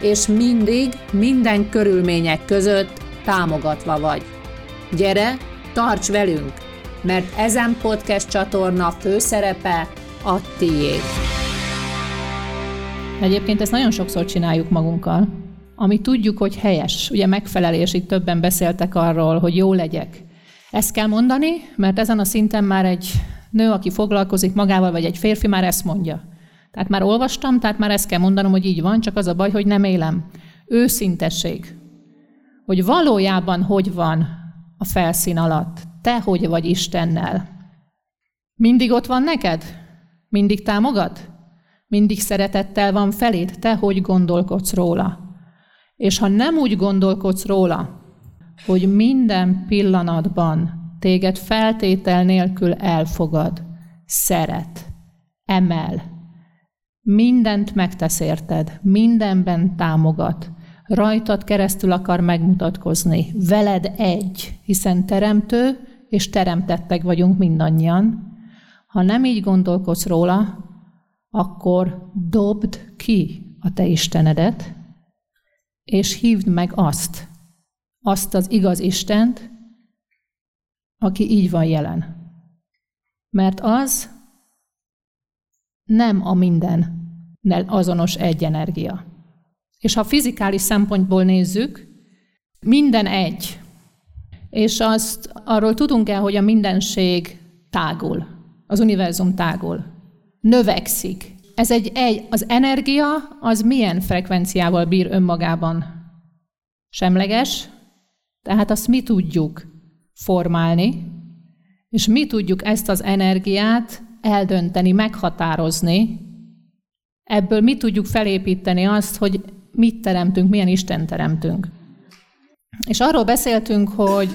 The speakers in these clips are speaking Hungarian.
és mindig, minden körülmények között támogatva vagy. Gyere, tarts velünk, mert ezen podcast csatorna főszerepe a tiéd. Egyébként ezt nagyon sokszor csináljuk magunkkal, ami tudjuk, hogy helyes. Ugye megfelelés, itt többen beszéltek arról, hogy jó legyek. Ezt kell mondani, mert ezen a szinten már egy nő, aki foglalkozik magával, vagy egy férfi már ezt mondja. Tehát már olvastam, tehát már ezt kell mondanom, hogy így van, csak az a baj, hogy nem élem. Őszintesség. Hogy valójában hogy van a felszín alatt. Te hogy vagy Istennel. Mindig ott van neked? Mindig támogat? Mindig szeretettel van feléd? Te hogy gondolkodsz róla? És ha nem úgy gondolkodsz róla, hogy minden pillanatban téged feltétel nélkül elfogad, szeret, emel, mindent megtesz érted, mindenben támogat, rajtad keresztül akar megmutatkozni, veled egy, hiszen teremtő és teremtettek vagyunk mindannyian. Ha nem így gondolkodsz róla, akkor dobd ki a te Istenedet, és hívd meg azt, azt az igaz Istent, aki így van jelen. Mert az nem a minden azonos egy energia. És ha fizikális szempontból nézzük, minden egy. És azt arról tudunk el, hogy a mindenség tágul, az univerzum tágul, növekszik. Ez egy, egy, az energia az milyen frekvenciával bír önmagában? Semleges, tehát azt mi tudjuk formálni, és mi tudjuk ezt az energiát eldönteni, meghatározni, Ebből mi tudjuk felépíteni azt, hogy mit teremtünk, milyen Isten teremtünk. És arról beszéltünk, hogy,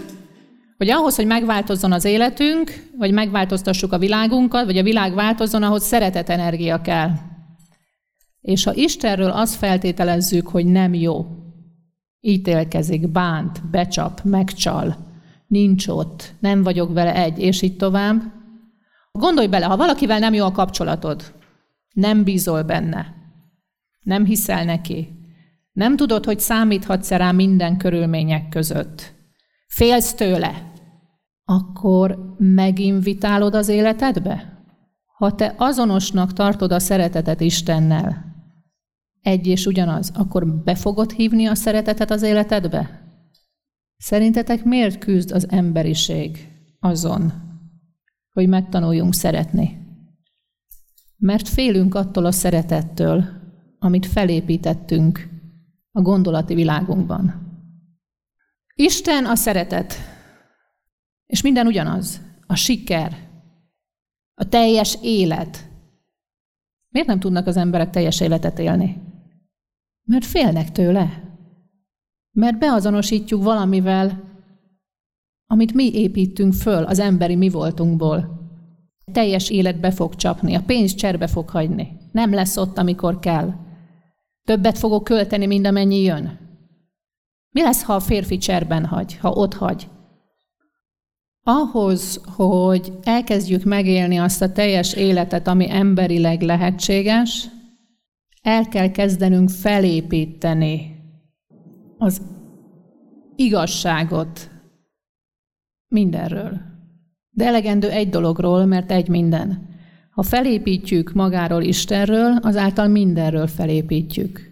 hogy ahhoz, hogy megváltozzon az életünk, vagy megváltoztassuk a világunkat, vagy a világ változzon, ahhoz szeretet energia kell. És ha Istenről azt feltételezzük, hogy nem jó, ítélkezik, bánt, becsap, megcsal, nincs ott, nem vagyok vele egy, és így tovább. Gondolj bele, ha valakivel nem jó a kapcsolatod, nem bízol benne. Nem hiszel neki. Nem tudod, hogy számíthatsz rá minden körülmények között. Félsz tőle. Akkor meginvitálod az életedbe? Ha te azonosnak tartod a szeretetet Istennel, egy és ugyanaz, akkor be fogod hívni a szeretetet az életedbe? Szerintetek miért küzd az emberiség azon, hogy megtanuljunk szeretni? Mert félünk attól a szeretettől, amit felépítettünk a gondolati világunkban. Isten a szeretet, és minden ugyanaz, a siker, a teljes élet. Miért nem tudnak az emberek teljes életet élni? Mert félnek tőle. Mert beazonosítjuk valamivel, amit mi építünk föl az emberi mi voltunkból teljes életbe fog csapni, a pénz cserbe fog hagyni. Nem lesz ott, amikor kell. Többet fogok költeni, mint amennyi jön. Mi lesz, ha a férfi cserben hagy, ha ott hagy? Ahhoz, hogy elkezdjük megélni azt a teljes életet, ami emberileg lehetséges, el kell kezdenünk felépíteni az igazságot mindenről. De elegendő egy dologról, mert egy minden. Ha felépítjük magáról Istenről, azáltal mindenről felépítjük.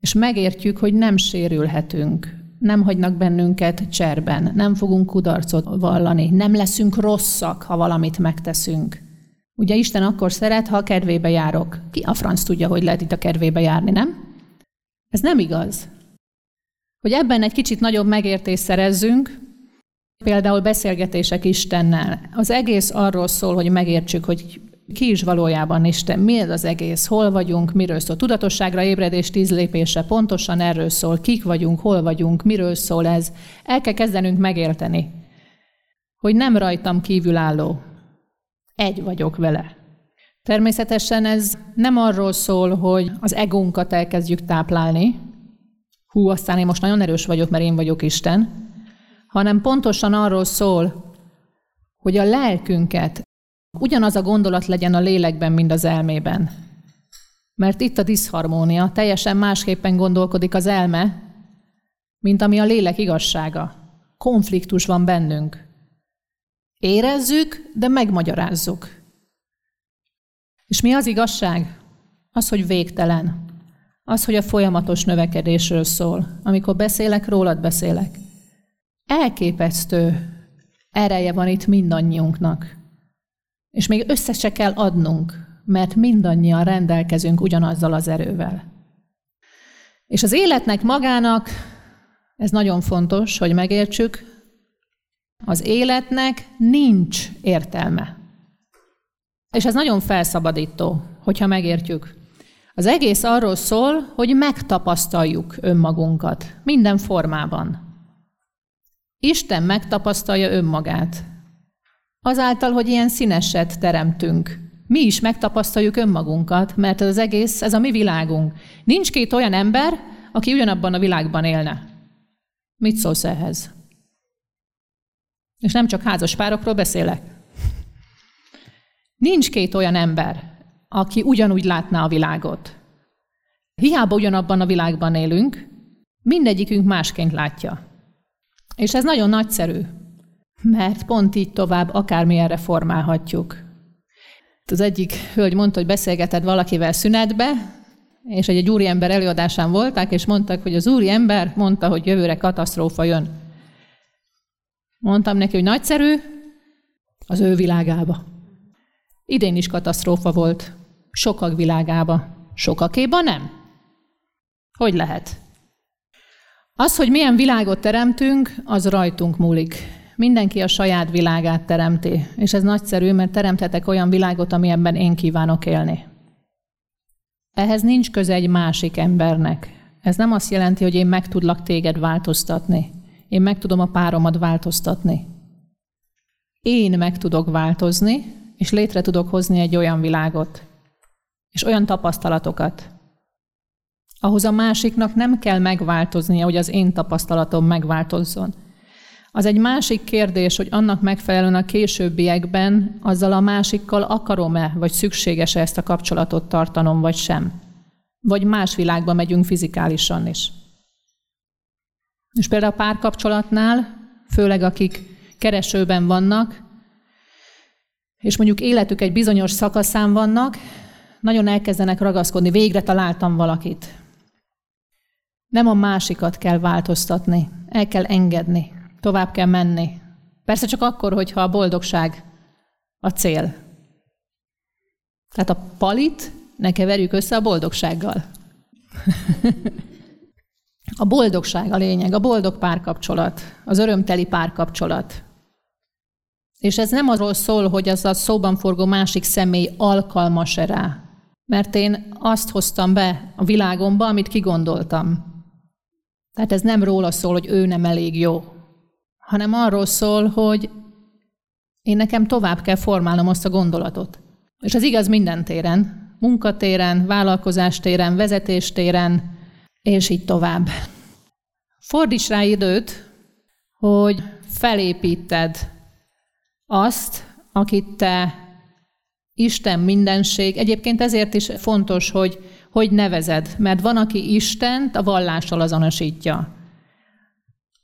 És megértjük, hogy nem sérülhetünk, nem hagynak bennünket cserben, nem fogunk kudarcot vallani, nem leszünk rosszak, ha valamit megteszünk. Ugye Isten akkor szeret, ha a kedvébe járok. Ki a franc tudja, hogy lehet itt a kedvébe járni, nem? Ez nem igaz. Hogy ebben egy kicsit nagyobb megértést szerezzünk, Például beszélgetések Istennel. Az egész arról szól, hogy megértsük, hogy ki is valójában Isten, mi ez az egész, hol vagyunk, miről szól. Tudatosságra ébredés tíz lépése pontosan erről szól, kik vagyunk, hol vagyunk, miről szól ez. El kell kezdenünk megérteni, hogy nem rajtam kívülálló. Egy vagyok vele. Természetesen ez nem arról szól, hogy az egónkat elkezdjük táplálni, hú, aztán én most nagyon erős vagyok, mert én vagyok Isten, hanem pontosan arról szól, hogy a lelkünket ugyanaz a gondolat legyen a lélekben, mint az elmében. Mert itt a diszharmónia, teljesen másképpen gondolkodik az elme, mint ami a lélek igazsága. Konfliktus van bennünk. Érezzük, de megmagyarázzuk. És mi az igazság? Az, hogy végtelen. Az, hogy a folyamatos növekedésről szól. Amikor beszélek, rólad beszélek. Elképesztő ereje van itt mindannyiunknak. És még össze se kell adnunk, mert mindannyian rendelkezünk ugyanazzal az erővel. És az életnek magának, ez nagyon fontos, hogy megértsük, az életnek nincs értelme. És ez nagyon felszabadító, hogyha megértjük. Az egész arról szól, hogy megtapasztaljuk önmagunkat minden formában. Isten megtapasztalja önmagát. Azáltal, hogy ilyen színeset teremtünk. Mi is megtapasztaljuk önmagunkat, mert ez az egész, ez a mi világunk. Nincs két olyan ember, aki ugyanabban a világban élne. Mit szólsz ehhez? És nem csak házas párokról beszélek. Nincs két olyan ember, aki ugyanúgy látná a világot. Hiába ugyanabban a világban élünk, mindegyikünk másként látja. És ez nagyon nagyszerű, mert pont így tovább akármilyenre formálhatjuk. Az egyik hölgy mondta, hogy beszélgeted valakivel szünetbe, és egy, egy úriember előadásán voltak, és mondtak, hogy az úriember mondta, hogy jövőre katasztrófa jön. Mondtam neki, hogy nagyszerű, az ő világába. Idén is katasztrófa volt. Sokak világába. Sokakéban nem. Hogy lehet? Az, hogy milyen világot teremtünk, az rajtunk múlik. Mindenki a saját világát teremti, és ez nagyszerű, mert teremthetek olyan világot, amilyenben én kívánok élni. Ehhez nincs köze egy másik embernek. Ez nem azt jelenti, hogy én meg tudlak téged változtatni. Én meg tudom a páromat változtatni. Én meg tudok változni, és létre tudok hozni egy olyan világot, és olyan tapasztalatokat, ahhoz a másiknak nem kell megváltoznia, hogy az én tapasztalatom megváltozzon. Az egy másik kérdés, hogy annak megfelelően a későbbiekben azzal a másikkal akarom-e, vagy szükséges-e ezt a kapcsolatot tartanom, vagy sem. Vagy más világba megyünk fizikálisan is. És például a párkapcsolatnál, főleg akik keresőben vannak, és mondjuk életük egy bizonyos szakaszán vannak, nagyon elkezdenek ragaszkodni, végre találtam valakit. Nem a másikat kell változtatni, el kell engedni, tovább kell menni. Persze csak akkor, hogyha a boldogság a cél. Tehát a palit ne keverjük össze a boldogsággal. a boldogság a lényeg, a boldog párkapcsolat, az örömteli párkapcsolat. És ez nem arról szól, hogy az a szóban forgó másik személy alkalmas-e rá. Mert én azt hoztam be a világomba, amit kigondoltam. Tehát ez nem róla szól, hogy ő nem elég jó, hanem arról szól, hogy én nekem tovább kell formálnom azt a gondolatot. És ez igaz minden téren. Munkatéren, vállalkozástéren, vezetéstéren, és így tovább. Fordíts rá időt, hogy felépíted azt, akit te Isten mindenség. Egyébként ezért is fontos, hogy hogy nevezed, mert van, aki Istent a vallással azonosítja.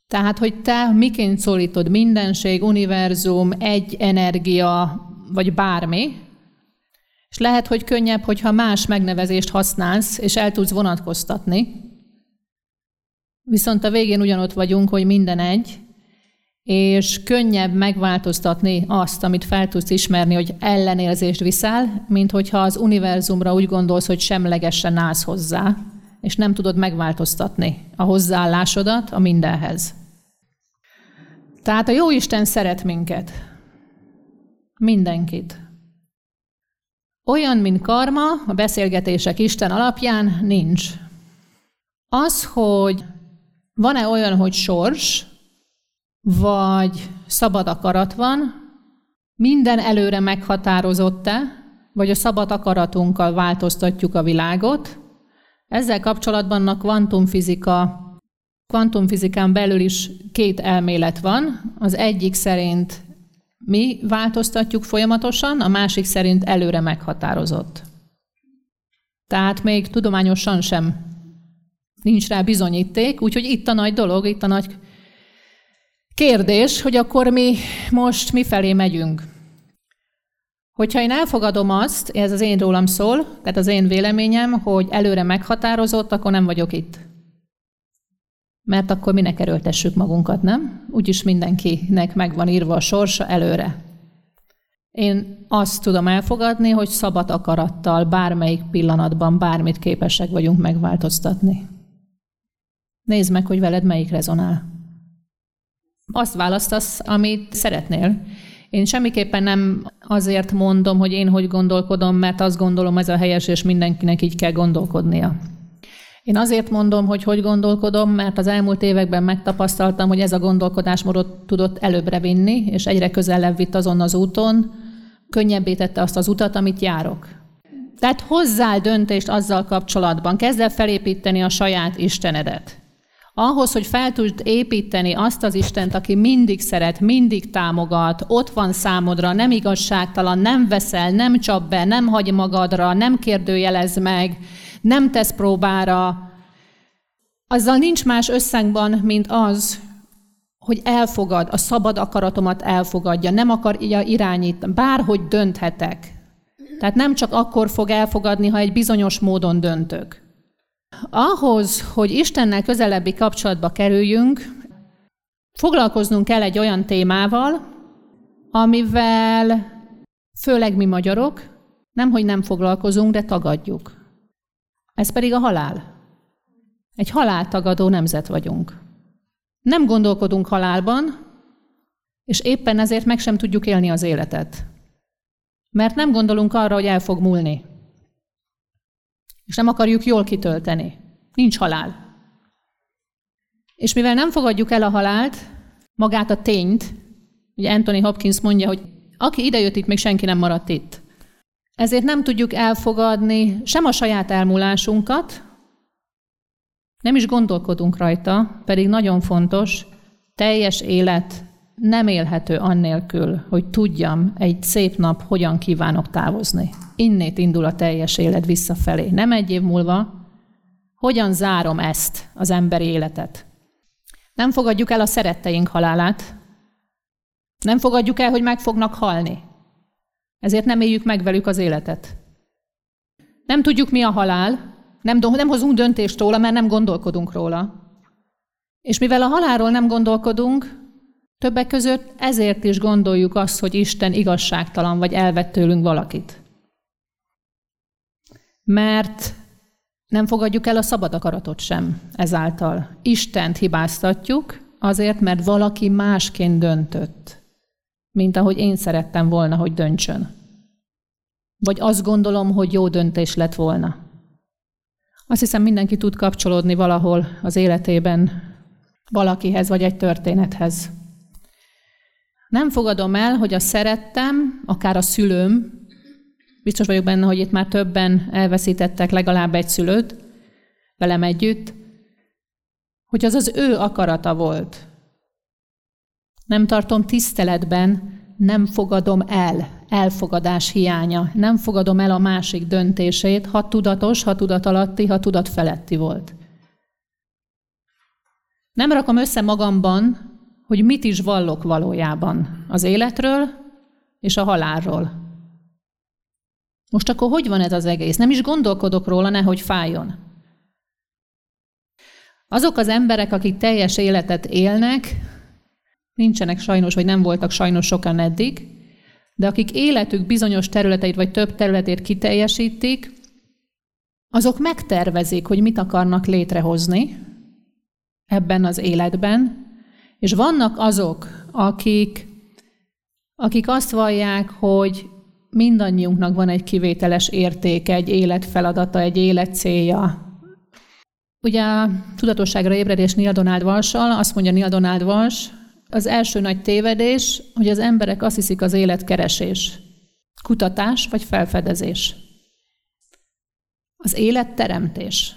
Tehát, hogy te miként szólítod mindenség, univerzum, egy energia, vagy bármi, és lehet, hogy könnyebb, hogyha más megnevezést használsz, és el tudsz vonatkoztatni. Viszont a végén ugyanott vagyunk, hogy minden egy, és könnyebb megváltoztatni azt, amit fel tudsz ismerni, hogy ellenérzést viszel, mint hogyha az univerzumra úgy gondolsz, hogy semlegesen állsz hozzá, és nem tudod megváltoztatni a hozzáállásodat a mindenhez. Tehát a jó Isten szeret minket. Mindenkit. Olyan, mint karma, a beszélgetések Isten alapján nincs. Az, hogy van-e olyan, hogy sors, vagy szabad akarat van, minden előre meghatározott-e, vagy a szabad akaratunkkal változtatjuk a világot. Ezzel kapcsolatban a kvantumfizika, kvantumfizikán belül is két elmélet van. Az egyik szerint mi változtatjuk folyamatosan, a másik szerint előre meghatározott. Tehát még tudományosan sem nincs rá bizonyíték, úgyhogy itt a nagy dolog, itt a nagy kérdés, hogy akkor mi most mi felé megyünk. Hogyha én elfogadom azt, ez az én rólam szól, tehát az én véleményem, hogy előre meghatározott, akkor nem vagyok itt. Mert akkor minek erőltessük magunkat, nem? Úgyis mindenkinek megvan írva a sorsa előre. Én azt tudom elfogadni, hogy szabad akarattal bármelyik pillanatban bármit képesek vagyunk megváltoztatni. Nézd meg, hogy veled melyik rezonál. Azt választasz, amit szeretnél. Én semmiképpen nem azért mondom, hogy én hogy gondolkodom, mert azt gondolom, ez a helyes, és mindenkinek így kell gondolkodnia. Én azért mondom, hogy hogy gondolkodom, mert az elmúlt években megtapasztaltam, hogy ez a gondolkodásmódot tudott előbbre vinni, és egyre közelebb vitt azon az úton, könnyebbé tette azt az utat, amit járok. Tehát hozzá döntést azzal kapcsolatban, kezd el felépíteni a saját Istenedet. Ahhoz, hogy fel tud építeni azt az Istent, aki mindig szeret, mindig támogat, ott van számodra, nem igazságtalan, nem veszel, nem csap be, nem hagy magadra, nem kérdőjelez meg, nem tesz próbára, azzal nincs más összegban, mint az, hogy elfogad, a szabad akaratomat elfogadja, nem akarja irányítani, bárhogy dönthetek. Tehát nem csak akkor fog elfogadni, ha egy bizonyos módon döntök. Ahhoz, hogy Istennel közelebbi kapcsolatba kerüljünk, foglalkoznunk kell egy olyan témával, amivel főleg mi magyarok nem, hogy nem foglalkozunk, de tagadjuk. Ez pedig a halál. Egy haláltagadó nemzet vagyunk. Nem gondolkodunk halálban, és éppen ezért meg sem tudjuk élni az életet. Mert nem gondolunk arra, hogy el fog múlni és nem akarjuk jól kitölteni. Nincs halál. És mivel nem fogadjuk el a halált, magát a tényt, ugye Anthony Hopkins mondja, hogy aki idejött itt, még senki nem maradt itt. Ezért nem tudjuk elfogadni sem a saját elmúlásunkat, nem is gondolkodunk rajta, pedig nagyon fontos, teljes élet nem élhető annélkül, hogy tudjam egy szép nap hogyan kívánok távozni. Innét indul a teljes élet visszafelé. Nem egy év múlva, hogyan zárom ezt az emberi életet. Nem fogadjuk el a szeretteink halálát, nem fogadjuk el, hogy meg fognak halni. Ezért nem éljük meg velük az életet. Nem tudjuk, mi a halál, nem, nem hozunk döntést róla, mert nem gondolkodunk róla. És mivel a halálról nem gondolkodunk, Többek között ezért is gondoljuk azt, hogy Isten igazságtalan vagy elvett tőlünk valakit. Mert nem fogadjuk el a szabad akaratot sem ezáltal. Istent hibáztatjuk azért, mert valaki másként döntött, mint ahogy én szerettem volna, hogy döntsön. Vagy azt gondolom, hogy jó döntés lett volna. Azt hiszem, mindenki tud kapcsolódni valahol az életében valakihez vagy egy történethez. Nem fogadom el, hogy a szerettem, akár a szülőm, biztos vagyok benne, hogy itt már többen elveszítettek legalább egy szülőt velem együtt, hogy az az ő akarata volt. Nem tartom tiszteletben, nem fogadom el, elfogadás hiánya, nem fogadom el a másik döntését, ha tudatos, ha tudatalatti, ha tudatfeletti volt. Nem rakom össze magamban hogy mit is vallok valójában az életről és a halálról. Most akkor hogy van ez az egész? Nem is gondolkodok róla, nehogy fájjon. Azok az emberek, akik teljes életet élnek, nincsenek sajnos, vagy nem voltak sajnos sokan eddig, de akik életük bizonyos területeit vagy több területét kiteljesítik, azok megtervezik, hogy mit akarnak létrehozni ebben az életben, és vannak azok, akik, akik azt vallják, hogy mindannyiunknak van egy kivételes értéke, egy életfeladata, egy életcélja. Ugye a tudatosságra ébredés Neil Donald Walsh-sal azt mondja Neil Donald Walsh, az első nagy tévedés, hogy az emberek azt hiszik az élet keresés, kutatás vagy felfedezés. Az élet teremtés.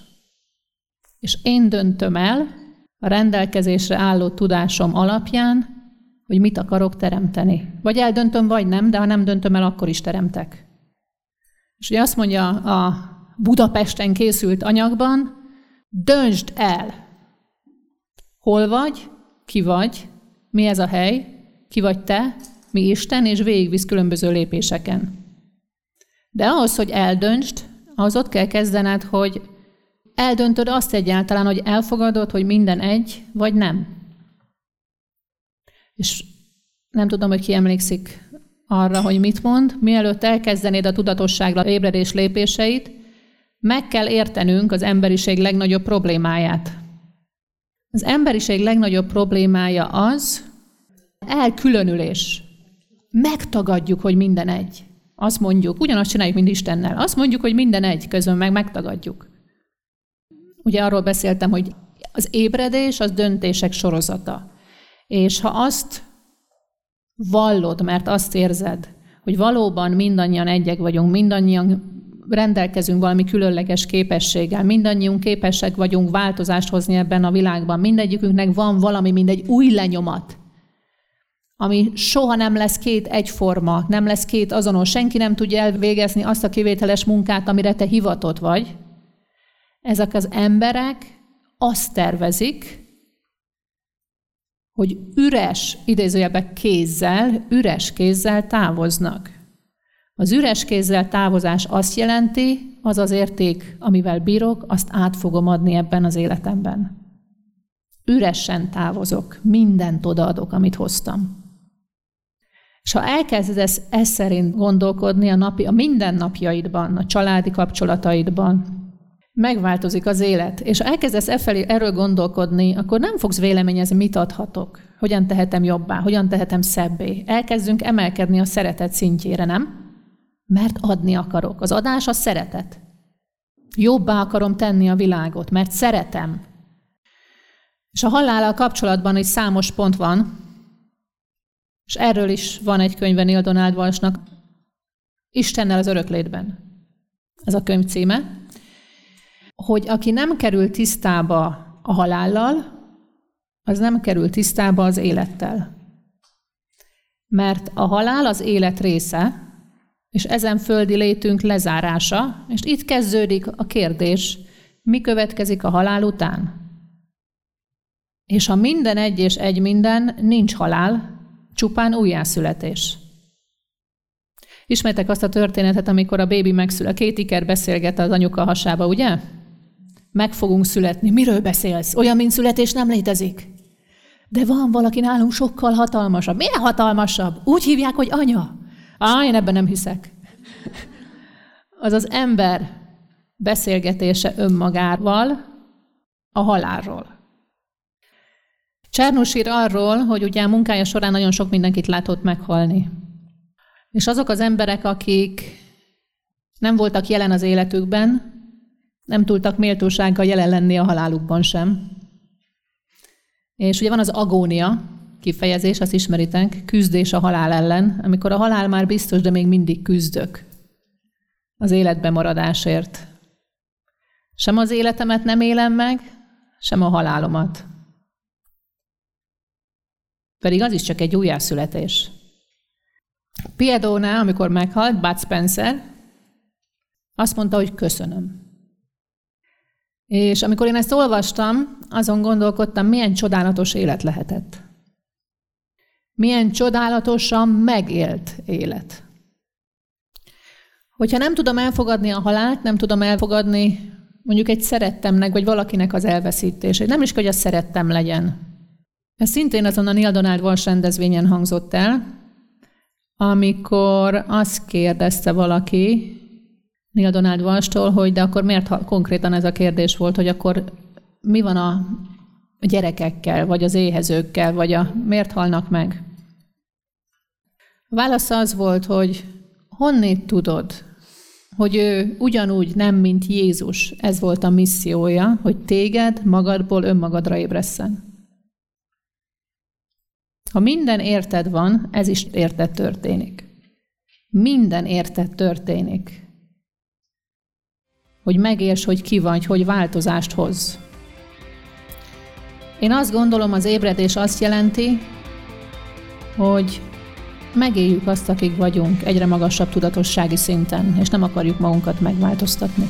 És én döntöm el a rendelkezésre álló tudásom alapján, hogy mit akarok teremteni. Vagy eldöntöm, vagy nem, de ha nem döntöm el, akkor is teremtek. És ugye azt mondja a Budapesten készült anyagban, döntsd el, hol vagy, ki vagy, mi ez a hely, ki vagy te, mi Isten, és végigvisz különböző lépéseken. De ahhoz, hogy eldöntsd, ahhoz ott kell kezdened, hogy eldöntöd azt egyáltalán, hogy elfogadod, hogy minden egy, vagy nem. És nem tudom, hogy ki emlékszik arra, hogy mit mond. Mielőtt elkezdenéd a tudatosságra ébredés lépéseit, meg kell értenünk az emberiség legnagyobb problémáját. Az emberiség legnagyobb problémája az, elkülönülés. Megtagadjuk, hogy minden egy. Azt mondjuk, ugyanazt csináljuk, mint Istennel. Azt mondjuk, hogy minden egy, közben meg megtagadjuk. Ugye arról beszéltem, hogy az ébredés az döntések sorozata. És ha azt vallod, mert azt érzed, hogy valóban mindannyian egyek vagyunk, mindannyian rendelkezünk valami különleges képességgel, mindannyiunk képesek vagyunk változást hozni ebben a világban, mindegyikünknek van valami, mindegy új lenyomat, ami soha nem lesz két egyforma, nem lesz két azonos, senki nem tudja elvégezni azt a kivételes munkát, amire te hivatott vagy. Ezek az emberek azt tervezik, hogy üres, idézőjelben kézzel, üres kézzel távoznak. Az üres kézzel távozás azt jelenti, az az érték, amivel bírok, azt át fogom adni ebben az életemben. Üresen távozok, mindent odaadok, amit hoztam. És ha elkezdesz ez szerint gondolkodni a, napi, a mindennapjaidban, a családi kapcsolataidban, megváltozik az élet, és ha elkezdesz e felé, erről gondolkodni, akkor nem fogsz véleményezni, mit adhatok, hogyan tehetem jobbá, hogyan tehetem szebbé. Elkezdünk emelkedni a szeretet szintjére, nem? Mert adni akarok. Az adás a szeretet. Jobbá akarom tenni a világot, mert szeretem. És a halállal kapcsolatban egy számos pont van, és erről is van egy könyve Neil Donald Walshnak, Istennel az öröklétben. Ez a könyv címe. Hogy aki nem kerül tisztába a halállal, az nem kerül tisztába az élettel. Mert a halál az élet része, és ezen földi létünk lezárása, és itt kezdődik a kérdés, mi következik a halál után? És ha minden egy és egy minden, nincs halál, Csupán újjászületés. Ismertek azt a történetet, amikor a bébi megszül, a két iker beszélget az anyuka hasába, ugye? Meg fogunk születni. Miről beszélsz? Olyan, mint születés nem létezik. De van valaki nálunk sokkal hatalmasabb. Milyen hatalmasabb? Úgy hívják, hogy anya. Á, én ebben nem hiszek. Az az ember beszélgetése önmagával a halálról. Csernus ír arról, hogy ugye a munkája során nagyon sok mindenkit látott meghalni. És azok az emberek, akik nem voltak jelen az életükben, nem tudtak méltósággal jelen lenni a halálukban sem. És ugye van az agónia kifejezés, azt ismeritek, küzdés a halál ellen, amikor a halál már biztos, de még mindig küzdök az életbe maradásért. Sem az életemet nem élem meg, sem a halálomat. Pedig az is csak egy újjászületés. Piedónál, amikor meghalt, Bud Spencer, azt mondta, hogy köszönöm. És amikor én ezt olvastam, azon gondolkodtam, milyen csodálatos élet lehetett. Milyen csodálatosan megélt élet. Hogyha nem tudom elfogadni a halált, nem tudom elfogadni mondjuk egy szerettemnek, vagy valakinek az elveszítését. Nem is hogy a szerettem legyen. Ez szintén azon a Neil Donald Walsh rendezvényen hangzott el, amikor azt kérdezte valaki Neil Donald Walsh-tól, hogy de akkor miért konkrétan ez a kérdés volt, hogy akkor mi van a gyerekekkel, vagy az éhezőkkel, vagy a, miért halnak meg? A válasz az volt, hogy honnét tudod, hogy ő ugyanúgy nem, mint Jézus, ez volt a missziója, hogy téged magadból önmagadra ébresszen. Ha minden érted van, ez is érted történik. Minden érted történik. Hogy megérts, hogy ki vagy, hogy változást hoz. Én azt gondolom, az ébredés azt jelenti, hogy megéljük azt, akik vagyunk egyre magasabb tudatossági szinten, és nem akarjuk magunkat megváltoztatni.